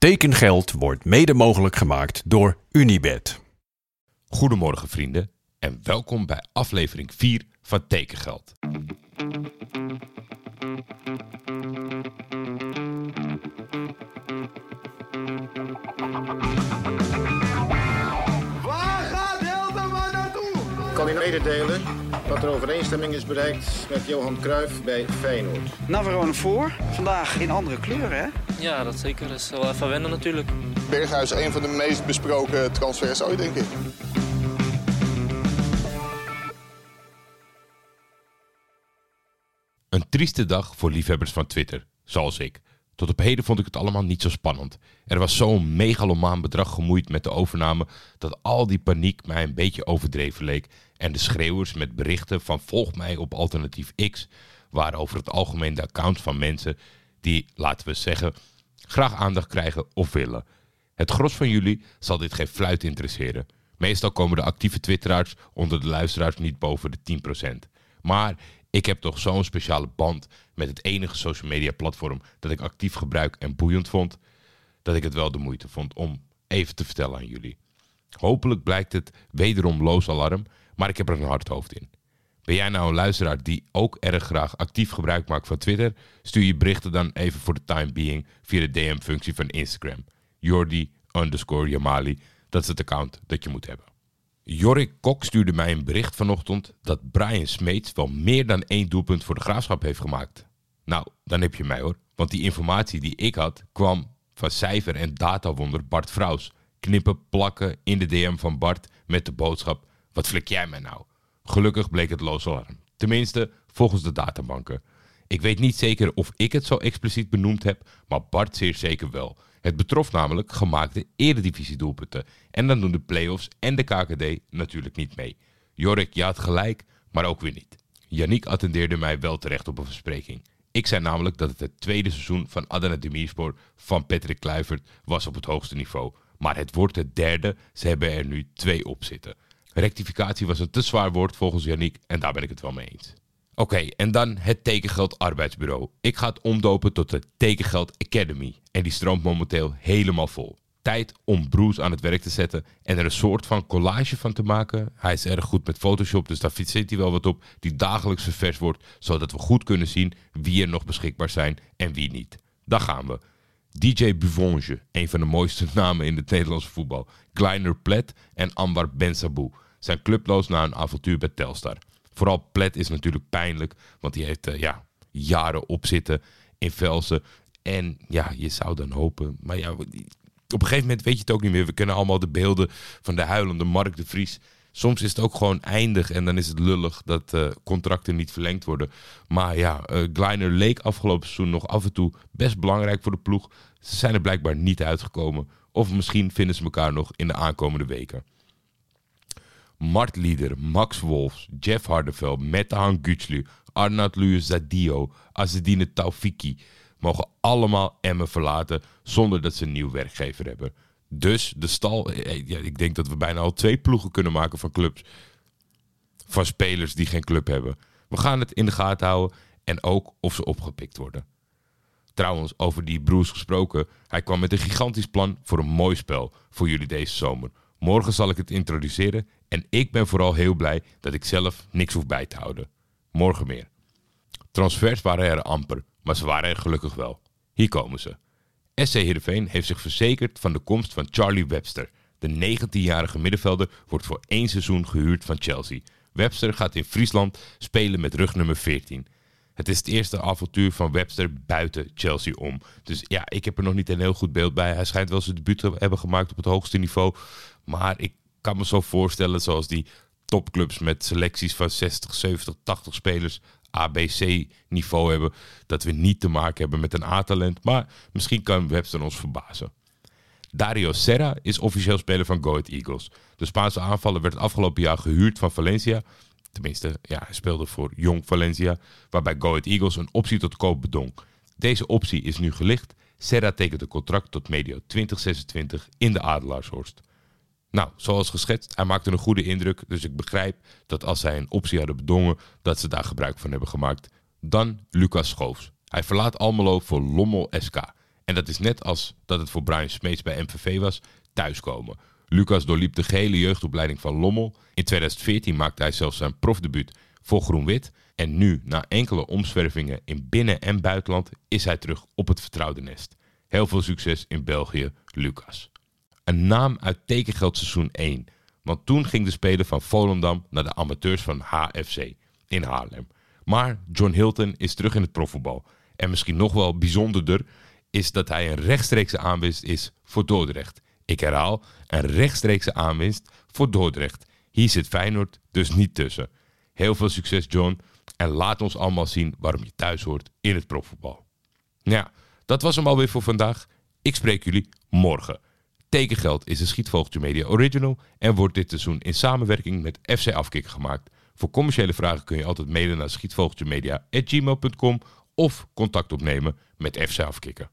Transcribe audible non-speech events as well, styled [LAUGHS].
Tekengeld wordt mede mogelijk gemaakt door Unibed. Goedemorgen vrienden en welkom bij aflevering 4 van Tekengeld. Mededelen dat er overeenstemming is bereikt met Johan Cruijff bij Feyenoord. Navarone voor. Vandaag in andere kleuren, hè? Ja, dat zeker. Dat is wel even wennen natuurlijk. Berghuis, een van de meest besproken transfers ooit, denk ik. Een trieste dag voor liefhebbers van Twitter, zoals ik. Tot op heden vond ik het allemaal niet zo spannend. Er was zo'n megalomaan bedrag gemoeid met de overname dat al die paniek mij een beetje overdreven leek. En de schreeuwers met berichten van volg mij op alternatief X waren over het algemeen de accounts van mensen die, laten we zeggen, graag aandacht krijgen of willen. Het gros van jullie zal dit geen fluit interesseren. Meestal komen de actieve twitteraars onder de luisteraars niet boven de 10%. Maar ik heb toch zo'n speciale band met het enige social media platform dat ik actief gebruik en boeiend vond, dat ik het wel de moeite vond om even te vertellen aan jullie. Hopelijk blijkt het wederom loos alarm, maar ik heb er een hard hoofd in. Ben jij nou een luisteraar die ook erg graag actief gebruik maakt van Twitter? Stuur je berichten dan even voor de time being via de DM-functie van Instagram. Jordi underscore Jamali, dat is het account dat je moet hebben. Jorik Kok stuurde mij een bericht vanochtend dat Brian Smeets wel meer dan één doelpunt voor de graafschap heeft gemaakt. Nou, dan heb je mij hoor. Want die informatie die ik had kwam van cijfer- en datawonder Bart Vrouws. Knippen, plakken in de DM van Bart met de boodschap: Wat flik jij mij nou? Gelukkig bleek het loos alarm. Tenminste, volgens de databanken. Ik weet niet zeker of ik het zo expliciet benoemd heb, maar Bart zeer zeker wel. Het betrof namelijk gemaakte eredivisiedoelpunten. En dan doen de play-offs en de KKD natuurlijk niet mee. Jorik, je had gelijk, maar ook weer niet. Yannick attendeerde mij wel terecht op een verspreking. Ik zei namelijk dat het het tweede seizoen van Adana Demirspor van Patrick Kluivert was op het hoogste niveau. Maar het wordt het derde, ze hebben er nu twee op zitten. Rectificatie was een te zwaar woord volgens Yannick en daar ben ik het wel mee eens. Oké, en dan het Tekengeld Arbeidsbureau. Ik ga het omdopen tot de Tekengeld Academy. En die stroomt momenteel helemaal vol. Tijd om Bruce aan het werk te zetten en er een soort van collage van te maken. Hij is erg goed met Photoshop, dus daar zit hij wel wat op. Die dagelijks ververs wordt, zodat we goed kunnen zien wie er nog beschikbaar zijn en wie niet. Daar gaan we. DJ Buvonge, een van de mooiste [LAUGHS] namen in het Nederlandse voetbal. Kleiner Plet en Anwar Bensabou zijn clubloos na een avontuur bij Telstar. Vooral Plet is natuurlijk pijnlijk, want die heeft eh, ja, jaren opzitten in Velsen. En ja, je zou dan hopen. Maar ja, op een gegeven moment weet je het ook niet meer. We kennen allemaal de beelden van de huilende Mark de Vries. Soms is het ook gewoon eindig en dan is het lullig dat eh, contracten niet verlengd worden. Maar ja, uh, Kleiner leek afgelopen seizoen nog af en toe best belangrijk voor de ploeg. Ze zijn er blijkbaar niet uitgekomen. Of misschien vinden ze elkaar nog in de aankomende weken. Mart Lieder, Max Wolfs, Jeff Hardeveld, Metehan Güçlü, Arnaud Luis Zadio, Azedine Taufiki mogen allemaal Emmen verlaten zonder dat ze een nieuw werkgever hebben. Dus de stal, eh, ja, ik denk dat we bijna al twee ploegen kunnen maken van clubs. Van spelers die geen club hebben. We gaan het in de gaten houden en ook of ze opgepikt worden. Trouwens, over die Bruce gesproken, hij kwam met een gigantisch plan voor een mooi spel voor jullie deze zomer. Morgen zal ik het introduceren en ik ben vooral heel blij dat ik zelf niks hoef bij te houden. Morgen meer. Transfers waren er amper, maar ze waren er gelukkig wel. Hier komen ze. SC Heerenveen heeft zich verzekerd van de komst van Charlie Webster. De 19-jarige middenvelder wordt voor één seizoen gehuurd van Chelsea. Webster gaat in Friesland spelen met rugnummer 14. Het is het eerste avontuur van Webster buiten Chelsea om. Dus ja, ik heb er nog niet een heel goed beeld bij. Hij schijnt wel zijn debuut te hebben gemaakt op het hoogste niveau. Maar ik kan me zo voorstellen, zoals die topclubs met selecties van 60, 70, 80 spelers ABC-niveau hebben, dat we niet te maken hebben met een A-talent. Maar misschien kan Webster ons verbazen. Dario Serra is officieel speler van Go Eagles. De Spaanse aanvaller werd afgelopen jaar gehuurd van Valencia. Tenminste, ja, hij speelde voor Jong Valencia, waarbij Go Eagles een optie tot koop bedong. Deze optie is nu gelicht. Serra tekent een contract tot medio 2026 in de Adelaarshorst. Nou, zoals geschetst, hij maakte een goede indruk, dus ik begrijp dat als zij een optie hadden bedongen, dat ze daar gebruik van hebben gemaakt. Dan Lucas Schoofs. Hij verlaat Almelo voor Lommel SK. En dat is net als dat het voor Brian Smeets bij MVV was, thuiskomen. Lucas doorliep de gehele jeugdopleiding van Lommel. In 2014 maakte hij zelfs zijn profdebuut voor Groen-Wit. En nu, na enkele omzwervingen in binnen- en buitenland, is hij terug op het vertrouwde nest. Heel veel succes in België, Lucas. Een naam uit tekengeld seizoen 1. Want toen ging de speler van Volendam naar de amateurs van HFC in Haarlem. Maar John Hilton is terug in het profvoetbal. En misschien nog wel bijzonderder is dat hij een rechtstreekse aanwinst is voor Dordrecht. Ik herhaal, een rechtstreekse aanwinst voor Dordrecht. Hier zit Feyenoord dus niet tussen. Heel veel succes John en laat ons allemaal zien waarom je thuis hoort in het profvoetbal. Nou ja, dat was hem alweer voor vandaag. Ik spreek jullie morgen. Tekengeld is een Schietvogeltje Media original en wordt dit seizoen in samenwerking met FC Afkikken gemaakt. Voor commerciële vragen kun je altijd mailen naar schietvogeltjemedia.gmail.com of contact opnemen met FC Afkikken.